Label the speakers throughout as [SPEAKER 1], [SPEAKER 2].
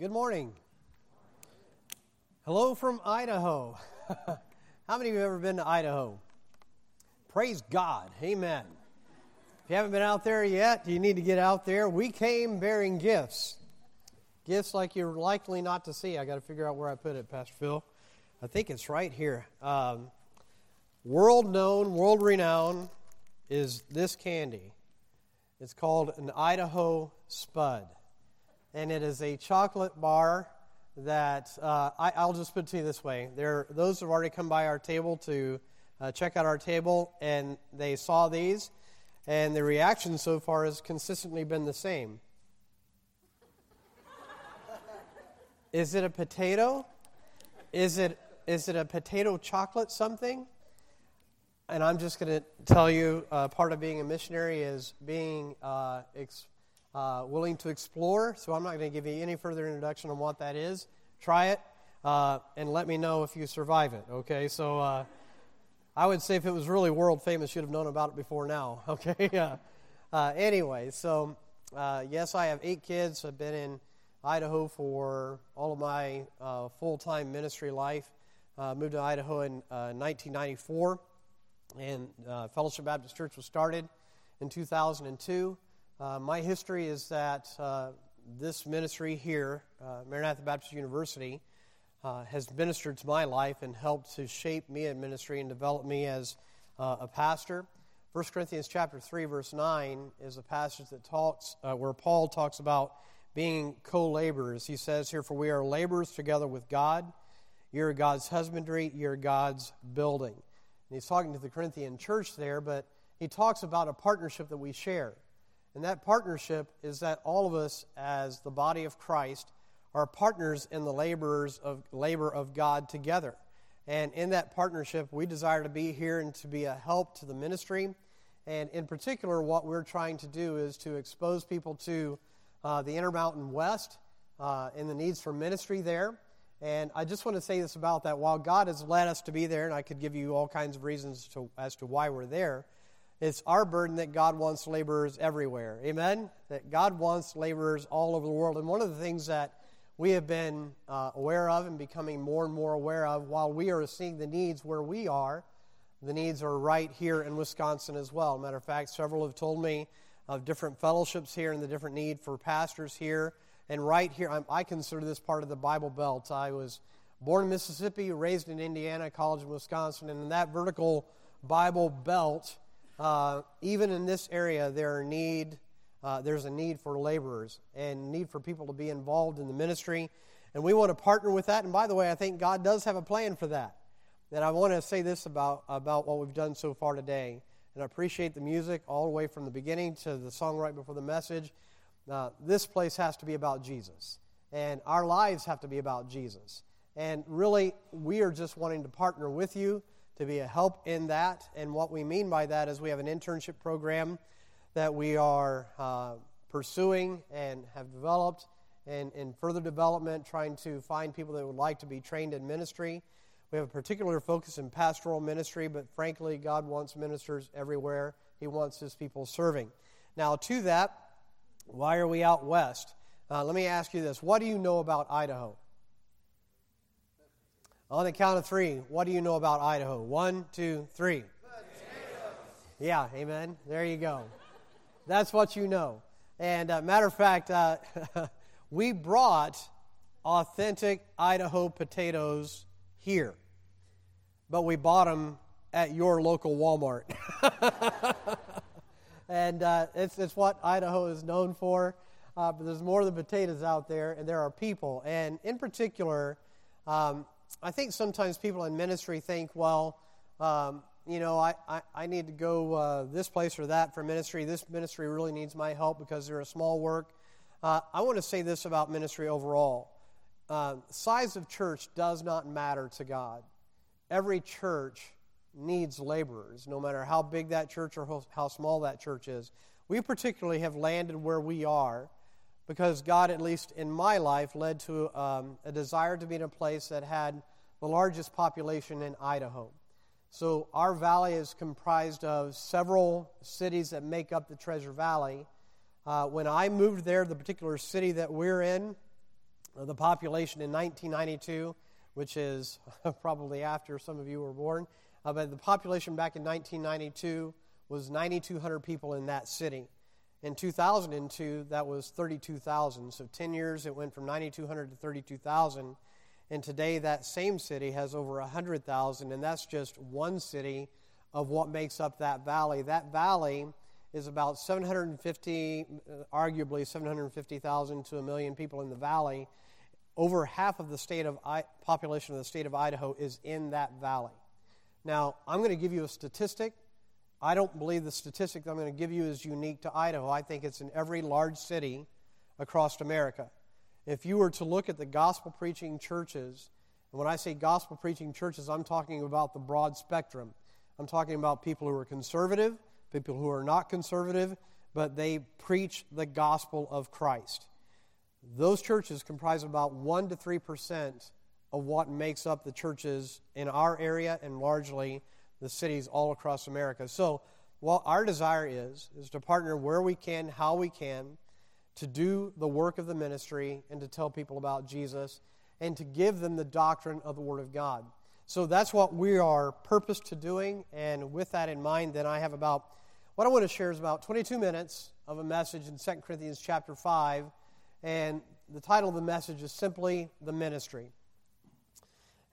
[SPEAKER 1] Good morning. Hello from Idaho. How many of you have ever been to Idaho? Praise God. Amen. If you haven't been out there yet, you need to get out there. We came bearing gifts. Gifts like you're likely not to see. I got to figure out where I put it, Pastor Phil. I think it's right here. Um, world known, world renowned is this candy. It's called an Idaho Spud and it is a chocolate bar that uh, I, will just put it to you this way: there, those have already come by our table to uh, check out our table, and they saw these, and the reaction so far has consistently been the same. is it a potato? Is it is it a potato chocolate something? And I'm just going to tell you, uh, part of being a missionary is being uh, uh, willing to explore. So I'm not going to give you any further introduction on what that is. Try it uh, and let me know if you survive it. Okay, so uh, I would say if it was really world famous, you'd have known about it before now. Okay, uh, anyway, so uh, yes, I have eight kids. I've been in Idaho for all of my uh, full time ministry life. moved to Idaho in 1994, and Fellowship Baptist Church was started in 2002. Uh, my history is that uh, this ministry here, uh, Maranatha Baptist University, uh, has ministered to my life and helped to shape me in ministry and develop me as uh, a pastor. 1 Corinthians chapter 3, verse 9 is a passage that talks uh, where Paul talks about being co-laborers. He says here, For we are laborers together with God. You're God's husbandry, you're God's building. And he's talking to the Corinthian church there, but he talks about a partnership that we share. And that partnership is that all of us, as the body of Christ, are partners in the laborers of labor of God together. And in that partnership, we desire to be here and to be a help to the ministry. And in particular, what we're trying to do is to expose people to uh, the Intermountain West uh, and the needs for ministry there. And I just want to say this about that. While God has led us to be there, and I could give you all kinds of reasons to, as to why we're there, it's our burden that God wants laborers everywhere. Amen? That God wants laborers all over the world. And one of the things that we have been uh, aware of and becoming more and more aware of while we are seeing the needs where we are, the needs are right here in Wisconsin as well. Matter of fact, several have told me of different fellowships here and the different need for pastors here. And right here, I'm, i consider this part of the Bible Belt. I was born in Mississippi, raised in Indiana, college in Wisconsin, and in that vertical Bible belt, uh, even in this area, there are need, uh, there's a need for laborers and need for people to be involved in the ministry. And we want to partner with that. And by the way, I think God does have a plan for that. And I want to say this about, about what we've done so far today. And I appreciate the music all the way from the beginning to the song right before the message. Uh, this place has to be about Jesus. And our lives have to be about Jesus. And really, we are just wanting to partner with you to be a help in that. And what we mean by that is we have an internship program that we are uh, pursuing and have developed and in further development, trying to find people that would like to be trained in ministry. We have a particular focus in pastoral ministry, but frankly, God wants ministers everywhere. He wants His people serving. Now, to that, why are we out west? Uh, let me ask you this What do you know about Idaho? On the count of three, what do you know about Idaho? One, two, three. Yeah, amen. There you go. That's what you know. And uh, matter of fact, uh, we brought authentic Idaho potatoes here, but we bought them at your local Walmart. and uh, it's, it's what Idaho is known for. Uh, but there's more than potatoes out there, and there are people. And in particular, um, I think sometimes people in ministry think, well, um, you know, I, I, I, need to go uh, this place or that for ministry. This ministry really needs my help because they're a small work. Uh, I want to say this about ministry overall uh, size of church does not matter to God. Every church needs laborers, no matter how big that church or how small that church is. We particularly have landed where we are because God, at least in my life, led to um, a desire to be in a place that had the largest population in Idaho. So our valley is comprised of several cities that make up the Treasure Valley. Uh, when I moved there, the particular city that we're in, the population in 1992, which is probably after some of you were born, uh, but the population back in 1992 was 9,200 people in that city. In 2002, that was 32,000. So 10 years, it went from 9,200 to 32,000. And today, that same city has over 100,000, and that's just one city of what makes up that valley. That valley is about 750, uh, arguably 750,000 to a million people in the valley. Over half of the state of I, population of the state of Idaho is in that valley. Now, I'm going to give you a statistic. I don't believe the statistic I'm going to give you is unique to Idaho. I think it's in every large city across America. If you were to look at the gospel preaching churches, and when I say gospel preaching churches, I'm talking about the broad spectrum. I'm talking about people who are conservative, people who are not conservative, but they preach the gospel of Christ. Those churches comprise about 1 to 3% of what makes up the churches in our area and largely the cities all across America. So, what our desire is, is to partner where we can, how we can, to do the work of the ministry and to tell people about Jesus and to give them the doctrine of the Word of God. So that's what we are purposed to doing. And with that in mind, then I have about, what I want to share is about 22 minutes of a message in 2 Corinthians chapter 5. And the title of the message is simply The Ministry.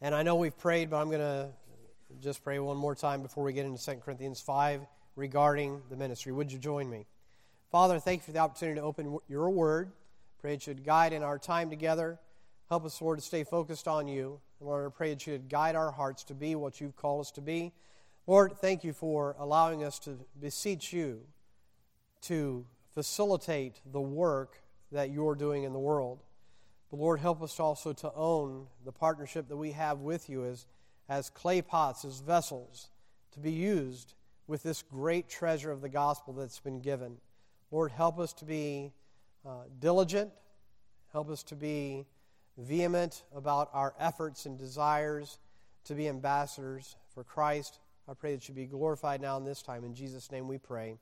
[SPEAKER 1] And I know we've prayed, but I'm going to just pray one more time before we get into 2 Corinthians 5 regarding the ministry. Would you join me? Father, thank you for the opportunity to open your word. Pray it should guide in our time together. Help us, Lord, to stay focused on you. Lord, I pray that you would guide our hearts to be what you've called us to be. Lord, thank you for allowing us to beseech you to facilitate the work that you're doing in the world. But Lord, help us also to own the partnership that we have with you as, as clay pots, as vessels, to be used with this great treasure of the gospel that's been given. Lord, help us to be uh, diligent. Help us to be vehement about our efforts and desires to be ambassadors for Christ. I pray that you be glorified now in this time. In Jesus' name we pray.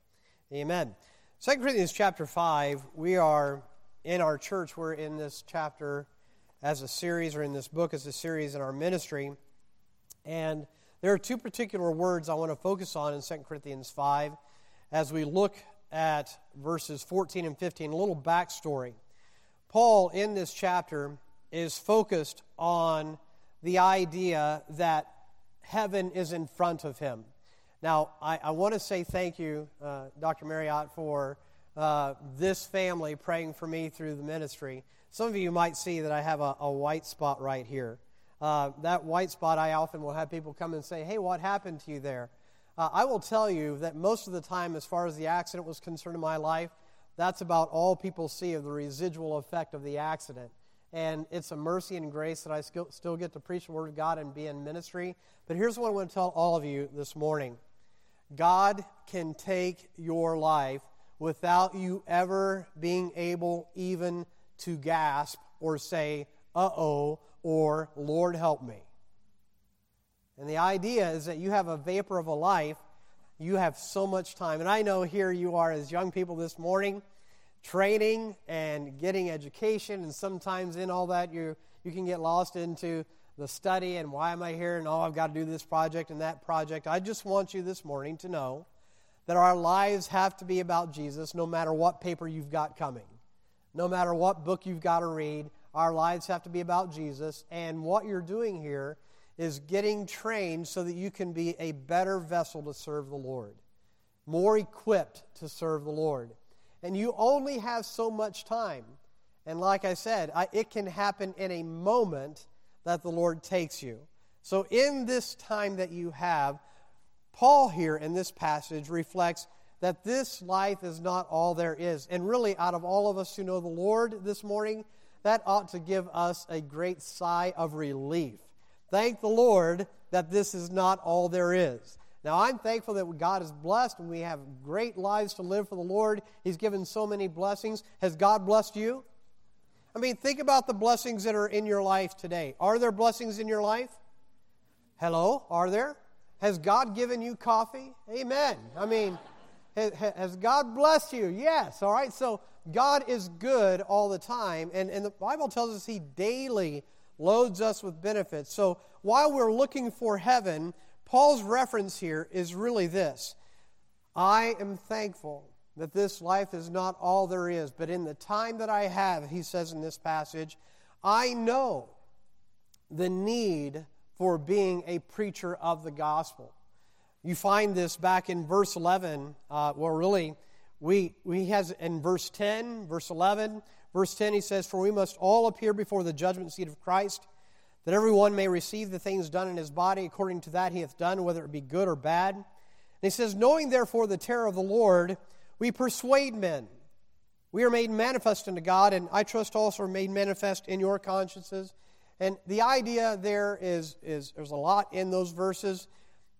[SPEAKER 1] Amen. 2 Corinthians chapter 5, we are in our church, we're in this chapter as a series, or in this book as a series in our ministry. And there are two particular words I want to focus on in 2 Corinthians 5 as we look at verses 14 and 15. A little backstory. Paul, in this chapter, is focused on the idea that heaven is in front of him. Now, I, I want to say thank you, uh, Dr. Marriott, for uh, this family praying for me through the ministry. Some of you might see that I have a, a white spot right here. Uh, that white spot, I often will have people come and say, Hey, what happened to you there? Uh, I will tell you that most of the time, as far as the accident was concerned in my life, that's about all people see of the residual effect of the accident. And it's a mercy and grace that I still, still get to preach the Word of God and be in ministry. But here's what I want to tell all of you this morning God can take your life without you ever being able even to gasp or say, uh oh, or Lord help me. And the idea is that you have a vapor of a life, you have so much time. And I know here you are as young people this morning, training and getting education, and sometimes in all that you you can get lost into the study and why am I here and oh I've got to do this project and that project. I just want you this morning to know that our lives have to be about Jesus no matter what paper you've got coming. No matter what book you've got to read, our lives have to be about Jesus. And what you're doing here is getting trained so that you can be a better vessel to serve the Lord, more equipped to serve the Lord. And you only have so much time. And like I said, I, it can happen in a moment that the Lord takes you. So, in this time that you have, Paul here in this passage reflects that this life is not all there is. And really, out of all of us who know the Lord this morning, that ought to give us a great sigh of relief. Thank the Lord that this is not all there is. Now, I'm thankful that God is blessed and we have great lives to live for the Lord. He's given so many blessings. Has God blessed you? I mean, think about the blessings that are in your life today. Are there blessings in your life? Hello? Are there? Has God given you coffee? Amen. I mean, has God blessed you? Yes. All right. So God is good all the time, and, and the Bible tells us He daily loads us with benefits. So while we're looking for heaven, Paul's reference here is really this I am thankful that this life is not all there is, but in the time that I have, he says in this passage, I know the need for being a preacher of the gospel. You find this back in verse 11. Uh, well, really, we, we has in verse 10, verse 11, verse 10, he says, For we must all appear before the judgment seat of Christ, that everyone may receive the things done in his body according to that he hath done, whether it be good or bad. And he says, Knowing therefore the terror of the Lord, we persuade men. We are made manifest unto God, and I trust also are made manifest in your consciences. And the idea there is, is there's a lot in those verses,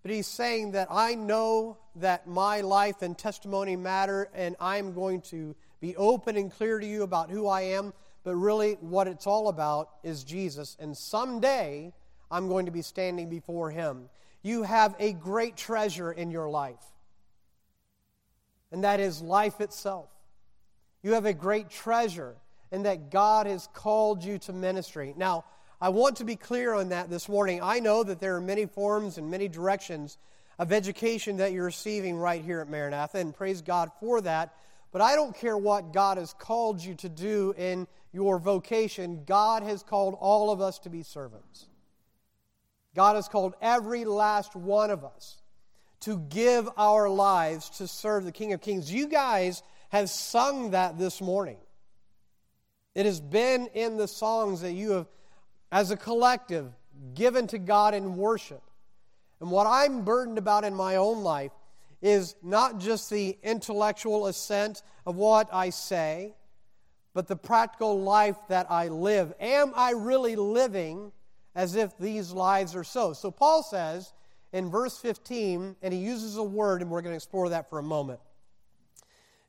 [SPEAKER 1] but he's saying that I know that my life and testimony matter, and I'm going to be open and clear to you about who I am. But really, what it's all about is Jesus. And someday, I'm going to be standing before him. You have a great treasure in your life, and that is life itself. You have a great treasure, and that God has called you to ministry. Now, I want to be clear on that this morning. I know that there are many forms and many directions of education that you're receiving right here at Maranatha, and praise God for that. But I don't care what God has called you to do in your vocation. God has called all of us to be servants. God has called every last one of us to give our lives to serve the King of Kings. You guys have sung that this morning. It has been in the songs that you have, as a collective, given to God in worship. And what I'm burdened about in my own life is not just the intellectual assent of what I say, but the practical life that I live. Am I really living as if these lives are so? So Paul says in verse 15, and he uses a word, and we're going to explore that for a moment.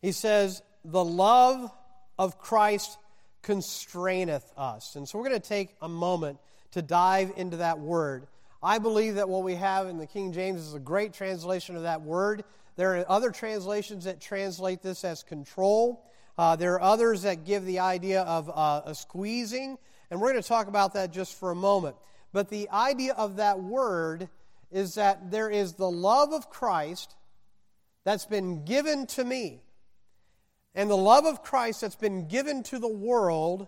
[SPEAKER 1] He says, The love of Christ constraineth us. And so we're going to take a moment to dive into that word. I believe that what we have in the King James is a great translation of that word. There are other translations that translate this as control. Uh, there are others that give the idea of uh, a squeezing, and we're going to talk about that just for a moment. But the idea of that word is that there is the love of Christ that's been given to me, and the love of Christ that's been given to the world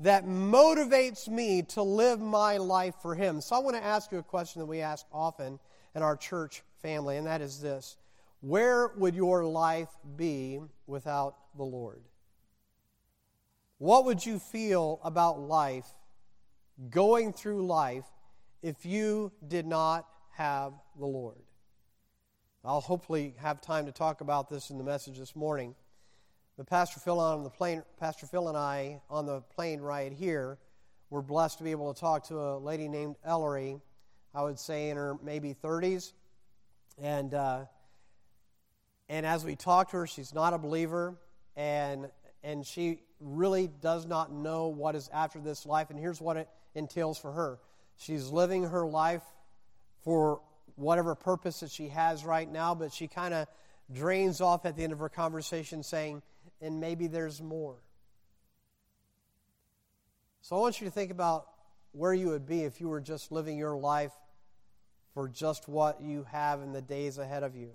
[SPEAKER 1] that motivates me to live my life for Him. So I want to ask you a question that we ask often in our church family, and that is this Where would your life be without the Lord? What would you feel about life, going through life, if you did not have the Lord? I'll hopefully have time to talk about this in the message this morning. But Pastor Phil on the plane, Pastor Phil and I on the plane ride here, were blessed to be able to talk to a lady named Ellery. I would say in her maybe 30s, and uh, and as we talked to her, she's not a believer, and and she really does not know what is after this life. And here's what it entails for her: she's living her life for whatever purpose that she has right now, but she kind of drains off at the end of her conversation saying and maybe there's more. So I want you to think about where you would be if you were just living your life for just what you have in the days ahead of you.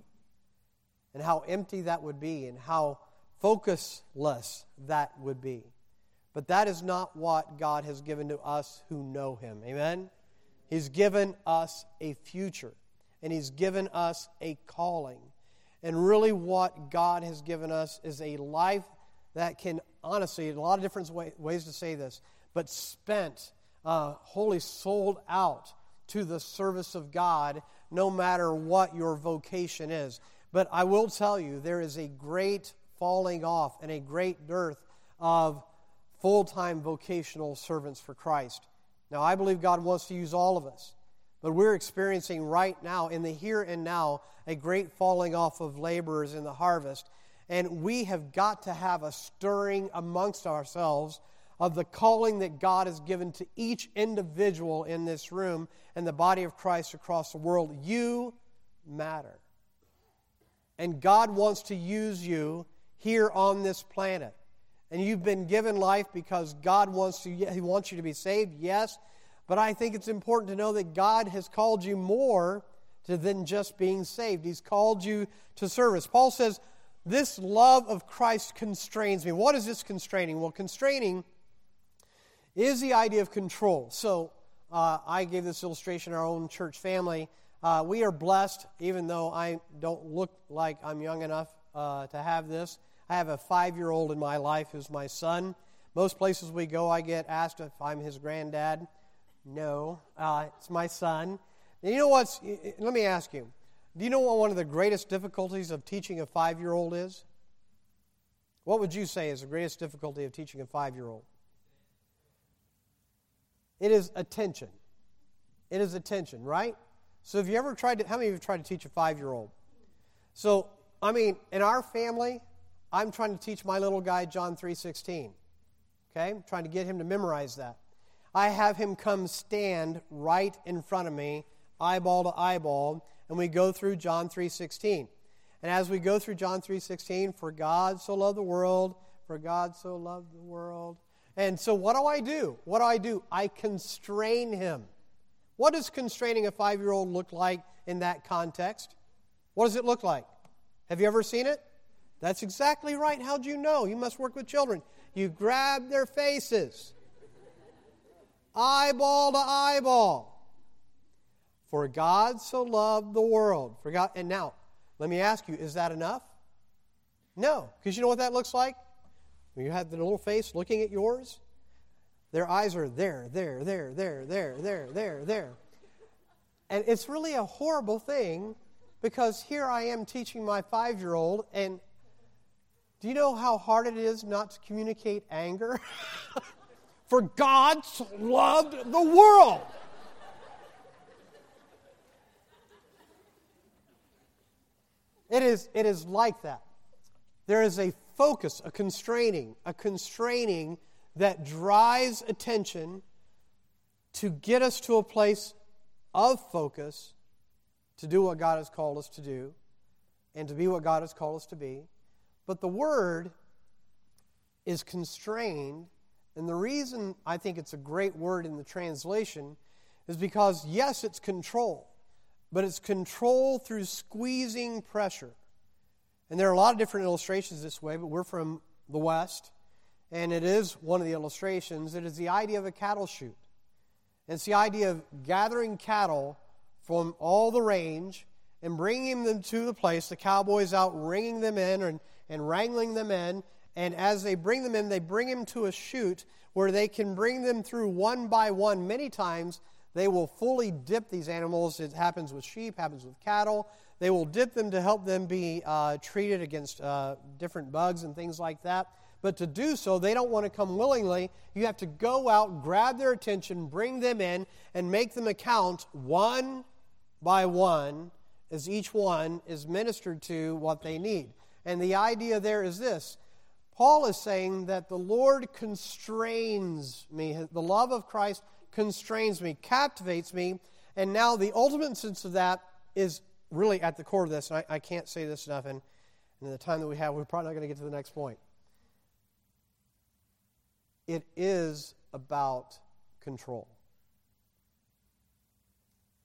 [SPEAKER 1] And how empty that would be, and how focusless that would be. But that is not what God has given to us who know Him. Amen? He's given us a future, and He's given us a calling. And really, what God has given us is a life that can, honestly, a lot of different way, ways to say this, but spent, uh, wholly sold out to the service of God, no matter what your vocation is. But I will tell you, there is a great falling off and a great dearth of full time vocational servants for Christ. Now, I believe God wants to use all of us. But we're experiencing right now, in the here and now, a great falling off of laborers in the harvest. And we have got to have a stirring amongst ourselves of the calling that God has given to each individual in this room and the body of Christ across the world. You matter. And God wants to use you here on this planet. and you've been given life because God wants to he wants you to be saved, yes. But I think it's important to know that God has called you more to than just being saved. He's called you to service. Paul says, This love of Christ constrains me. What is this constraining? Well, constraining is the idea of control. So uh, I gave this illustration in our own church family. Uh, we are blessed, even though I don't look like I'm young enough uh, to have this. I have a five year old in my life who's my son. Most places we go, I get asked if I'm his granddad. No, uh, it's my son. And you know what's, let me ask you, do you know what one of the greatest difficulties of teaching a five year old is? What would you say is the greatest difficulty of teaching a five year old? It is attention. It is attention, right? So, have you ever tried to, how many of you have tried to teach a five year old? So, I mean, in our family, I'm trying to teach my little guy John 3:16. Okay? I'm trying to get him to memorize that. I have him come stand right in front of me, eyeball to eyeball, and we go through John 3:16. And as we go through John 3:16, for God so loved the world, for God so loved the world. And so what do I do? What do I do? I constrain him. What does constraining a 5-year-old look like in that context? What does it look like? Have you ever seen it? That's exactly right. How'd you know? You must work with children. You grab their faces eyeball to eyeball. For God so loved the world. For God, and now, let me ask you, is that enough? No, because you know what that looks like? When you have the little face looking at yours, their eyes are there, there, there, there, there, there, there, there. And it's really a horrible thing because here I am teaching my five year old, and do you know how hard it is not to communicate anger? For God loved the world. It is, it is like that. There is a focus, a constraining, a constraining that drives attention to get us to a place of focus to do what God has called us to do and to be what God has called us to be. But the word is constrained and the reason I think it's a great word in the translation is because, yes, it's control, but it's control through squeezing pressure. And there are a lot of different illustrations this way, but we're from the West, and it is one of the illustrations. It is the idea of a cattle chute. It's the idea of gathering cattle from all the range and bringing them to the place. The cowboys out ringing them in and, and wrangling them in and as they bring them in, they bring them to a chute where they can bring them through one by one. Many times, they will fully dip these animals. It happens with sheep, happens with cattle. They will dip them to help them be uh, treated against uh, different bugs and things like that. But to do so, they don't want to come willingly. You have to go out, grab their attention, bring them in, and make them account one by one as each one is ministered to what they need. And the idea there is this Paul is saying that the Lord constrains me. The love of Christ constrains me, captivates me. And now the ultimate sense of that is really at the core of this. And I, I can't say this enough. And, in the time that we have, we're probably not going to get to the next point. It is about control.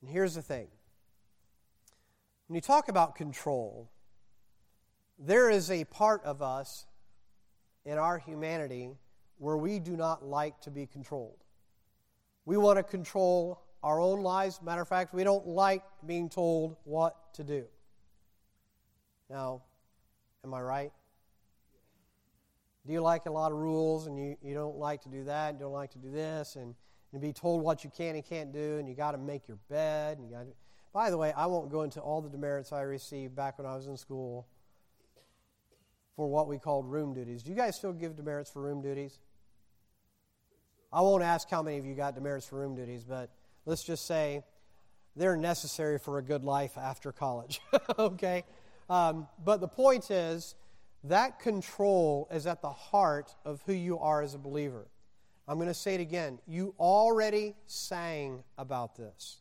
[SPEAKER 1] And here's the thing when you talk about control, there is a part of us in our humanity where we do not like to be controlled. We want to control our own lives. Matter of fact, we don't like being told what to do. Now, am I right? Do you like a lot of rules and you, you don't like to do that, you don't like to do this, and, and be told what you can and can't do, and you got to make your bed? And you got to. By the way, I won't go into all the demerits I received back when I was in school for what we called room duties. Do you guys still give demerits for room duties? I won't ask how many of you got demerits for room duties, but let's just say they're necessary for a good life after college. okay? Um, but the point is, that control is at the heart of who you are as a believer. I'm going to say it again. You already sang about this.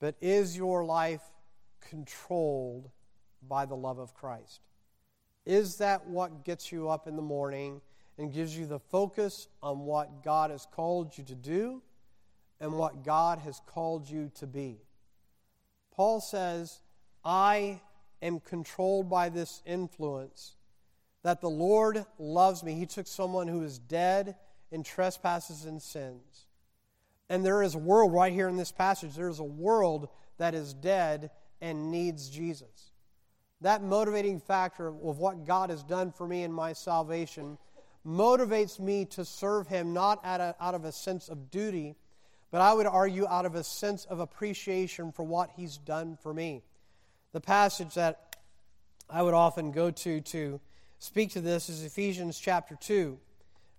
[SPEAKER 1] But is your life controlled by the love of Christ. Is that what gets you up in the morning and gives you the focus on what God has called you to do and what God has called you to be? Paul says, I am controlled by this influence, that the Lord loves me. He took someone who is dead in trespasses and sins. And there is a world right here in this passage, there is a world that is dead and needs Jesus. That motivating factor of what God has done for me in my salvation motivates me to serve Him not out of, out of a sense of duty, but I would argue out of a sense of appreciation for what He's done for me. The passage that I would often go to to speak to this is Ephesians chapter 2,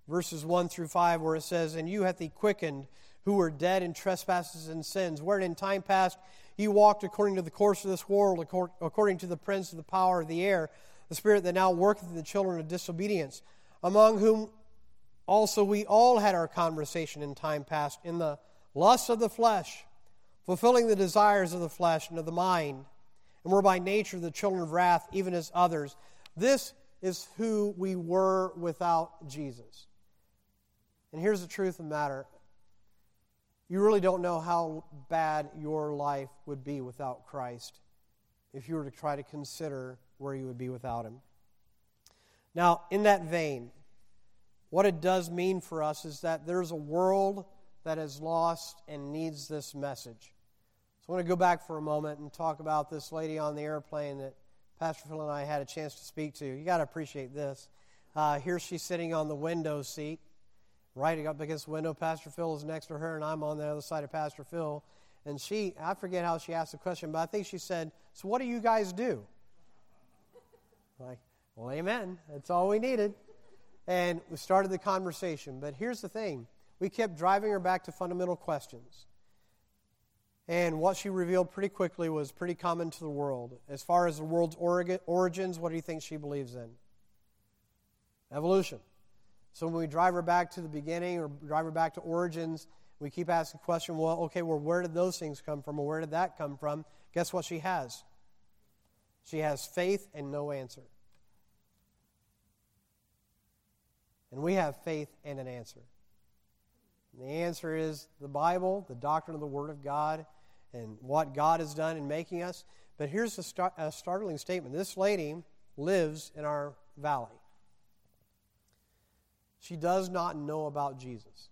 [SPEAKER 1] verses 1 through 5, where it says, And you hath He quickened who were dead in trespasses and sins, wherein in time past you walked according to the course of this world, according to the prince of the power of the air, the spirit that now worketh in the children of disobedience, among whom also we all had our conversation in time past, in the lusts of the flesh, fulfilling the desires of the flesh and of the mind, and were by nature the children of wrath, even as others. This is who we were without Jesus. And here's the truth of the matter you really don't know how bad your life would be without Christ if you were to try to consider where you would be without Him. Now, in that vein, what it does mean for us is that there's a world that is lost and needs this message. So I want to go back for a moment and talk about this lady on the airplane that Pastor Phil and I had a chance to speak to. You got to appreciate this. Uh, here she's sitting on the window seat right up against the window. Pastor Phil is next to her, and I'm on the other side of Pastor Phil. And she, I forget how she asked the question, but I think she said, So what do you guys do? Like, well, amen. That's all we needed. And we started the conversation. But here's the thing we kept driving her back to fundamental questions. And what she revealed pretty quickly was pretty common to the world. As far as the world's origins, what do you think she believes in? Evolution. So when we drive her back to the beginning or drive her back to origins, we keep asking the question, well, okay, well, where did those things come from or where did that come from? Guess what she has? She has faith and no answer. And we have faith and an answer. And the answer is the Bible, the doctrine of the Word of God, and what God has done in making us. But here's a, start, a startling statement this lady lives in our valley. She does not know about Jesus.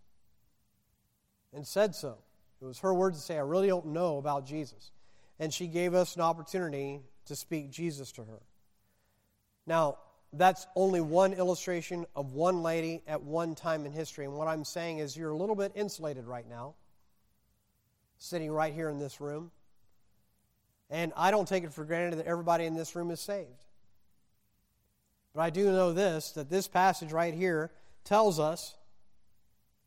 [SPEAKER 1] And said so. It was her words to say, I really don't know about Jesus. And she gave us an opportunity to speak Jesus to her. Now, that's only one illustration of one lady at one time in history. And what I'm saying is, you're a little bit insulated right now, sitting right here in this room. And I don't take it for granted that everybody in this room is saved. But I do know this that this passage right here tells us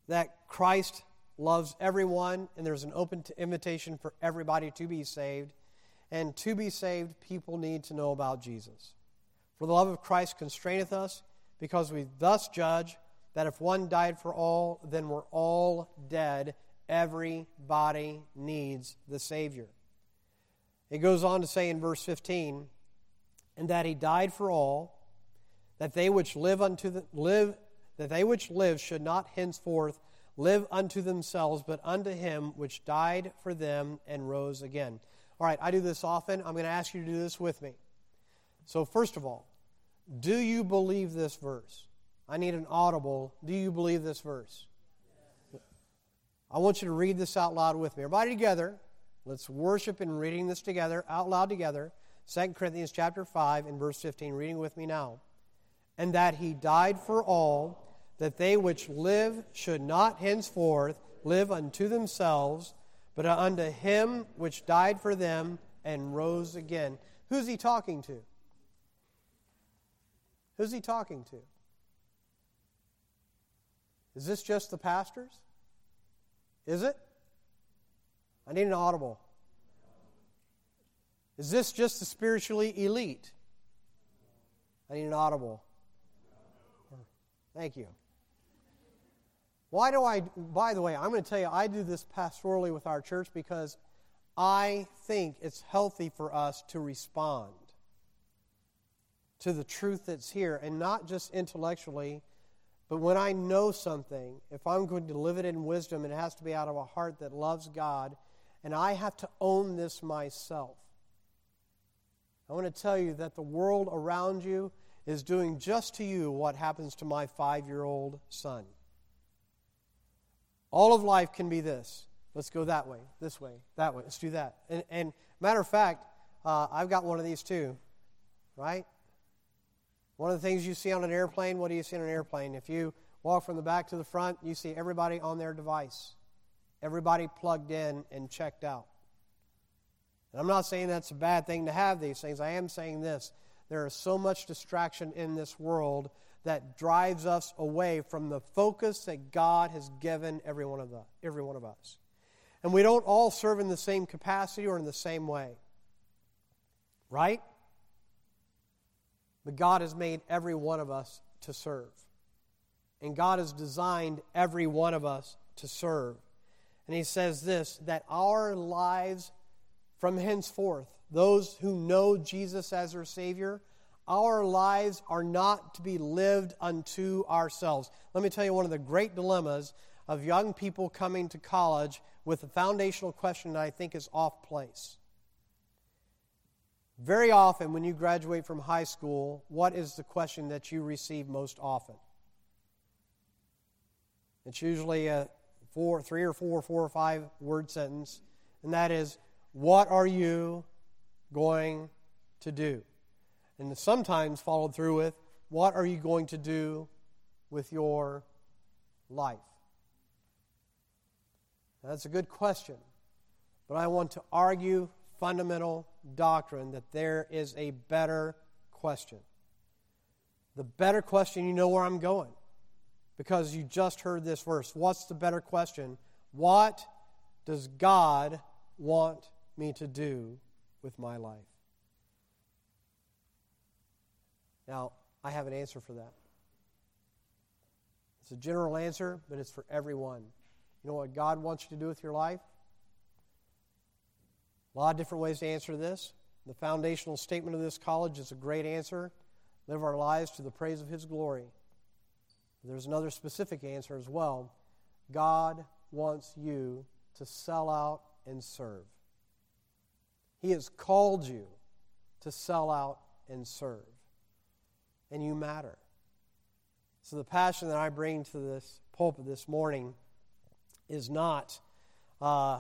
[SPEAKER 1] that Christ loves everyone and there's an open invitation for everybody to be saved. And to be saved, people need to know about Jesus. For the love of Christ constraineth us, because we thus judge that if one died for all, then we're all dead. Everybody needs the Savior. It goes on to say in verse 15, and that he died for all, that they which live unto the, live that they which live should not henceforth live unto themselves, but unto him which died for them and rose again. All right, I do this often. I'm going to ask you to do this with me. So, first of all, do you believe this verse? I need an audible. Do you believe this verse? I want you to read this out loud with me. Everybody together, let's worship in reading this together, out loud together. 2 Corinthians chapter 5 and verse 15, reading with me now. And that he died for all that they which live should not henceforth live unto themselves, but unto him which died for them and rose again. Who's he talking to? Who's he talking to? Is this just the pastors? Is it? I need an audible. Is this just the spiritually elite? I need an audible. Thank you. Why do I, by the way, I'm going to tell you, I do this pastorally with our church because I think it's healthy for us to respond. to the truth that's here, and not just intellectually, but when I know something, if I'm going to live it in wisdom, it has to be out of a heart that loves God, and I have to own this myself. I want to tell you that the world around you is doing just to you what happens to my five year old son. All of life can be this. Let's go that way, this way, that way. Let's do that. And, and matter of fact, uh, I've got one of these too, right? One of the things you see on an airplane, what do you see on an airplane? If you walk from the back to the front, you see everybody on their device, everybody plugged in and checked out. And I'm not saying that's a bad thing to have these things. I am saying this there is so much distraction in this world that drives us away from the focus that God has given every one of, the, every one of us. And we don't all serve in the same capacity or in the same way. Right? But God has made every one of us to serve. And God has designed every one of us to serve. And He says this that our lives from henceforth, those who know Jesus as their Savior, our lives are not to be lived unto ourselves. Let me tell you one of the great dilemmas of young people coming to college with a foundational question that I think is off place. Very often, when you graduate from high school, what is the question that you receive most often? It's usually a four, three or four, four or five word sentence, and that is, What are you going to do? And sometimes followed through with, What are you going to do with your life? That's a good question, but I want to argue fundamental doctrine that there is a better question. The better question, you know where I'm going because you just heard this verse. What's the better question? What does God want me to do with my life? Now, I have an answer for that. It's a general answer, but it's for everyone. You know what God wants you to do with your life? A lot of different ways to answer this. The foundational statement of this college is a great answer live our lives to the praise of His glory. There's another specific answer as well. God wants you to sell out and serve. He has called you to sell out and serve. And you matter. So, the passion that I bring to this pulpit this morning is not uh,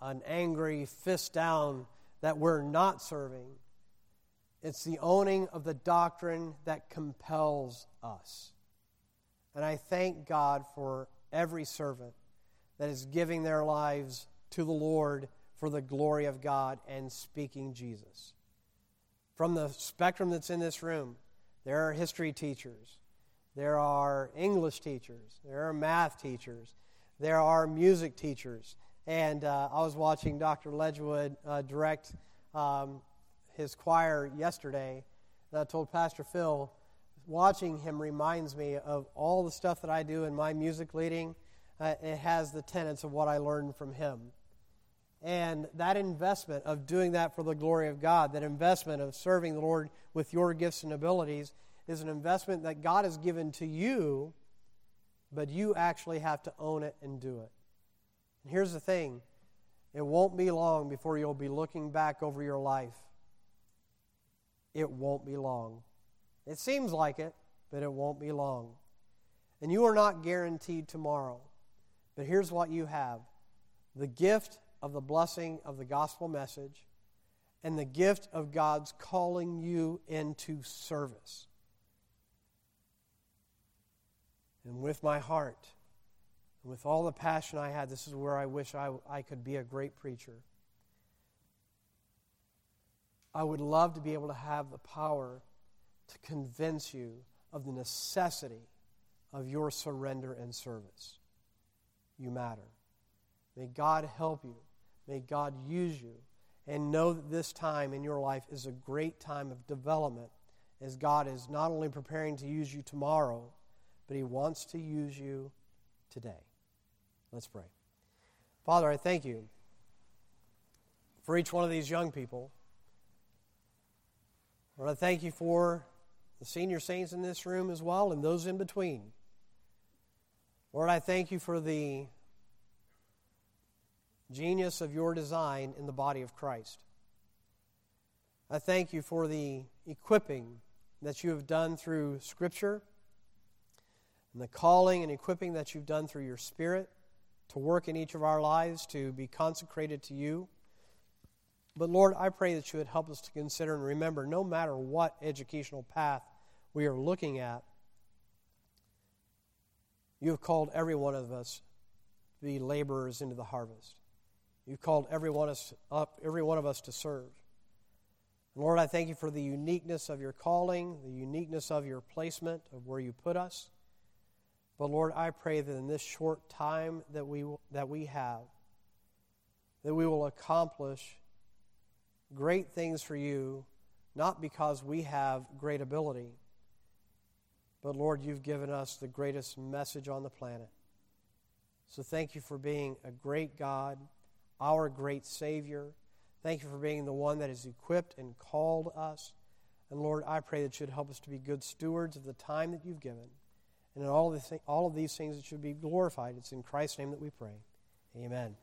[SPEAKER 1] an angry fist down that we're not serving. It's the owning of the doctrine that compels us. And I thank God for every servant that is giving their lives to the Lord for the glory of God and speaking Jesus. From the spectrum that's in this room, there are history teachers, there are English teachers, there are math teachers, there are music teachers, and uh, I was watching Dr. Ledgewood uh, direct um, his choir yesterday. And I told Pastor Phil, watching him reminds me of all the stuff that I do in my music leading. Uh, it has the tenets of what I learned from him. And that investment of doing that for the glory of God, that investment of serving the Lord with your gifts and abilities, is an investment that God has given to you, but you actually have to own it and do it. And here's the thing it won't be long before you'll be looking back over your life. It won't be long. It seems like it, but it won't be long. And you are not guaranteed tomorrow. But here's what you have the gift of the blessing of the gospel message and the gift of God's calling you into service. And with my heart, and with all the passion I had, this is where I wish I, I could be a great preacher. I would love to be able to have the power to convince you of the necessity of your surrender and service. You matter. May God help you. May God use you. And know that this time in your life is a great time of development as God is not only preparing to use you tomorrow, but He wants to use you today. Let's pray. Father, I thank you for each one of these young people. Lord, I thank you for the senior saints in this room as well, and those in between. Lord, I thank you for the genius of your design in the body of Christ. I thank you for the equipping that you have done through Scripture and the calling and equipping that you've done through your Spirit to work in each of our lives to be consecrated to you. But Lord, I pray that you would help us to consider and remember no matter what educational path we are looking at, you have called every one of us to be laborers into the harvest. You've called every one, us up, every one of us to serve. Lord, I thank you for the uniqueness of your calling, the uniqueness of your placement of where you put us. But Lord, I pray that in this short time that we, that we have, that we will accomplish great things for you, not because we have great ability, but Lord, you've given us the greatest message on the planet. So thank you for being a great God, our great Savior. Thank you for being the one that has equipped and called us. And Lord, I pray that you'd help us to be good stewards of the time that you've given. And in all of, this, all of these things, it should be glorified. It's in Christ's name that we pray. Amen.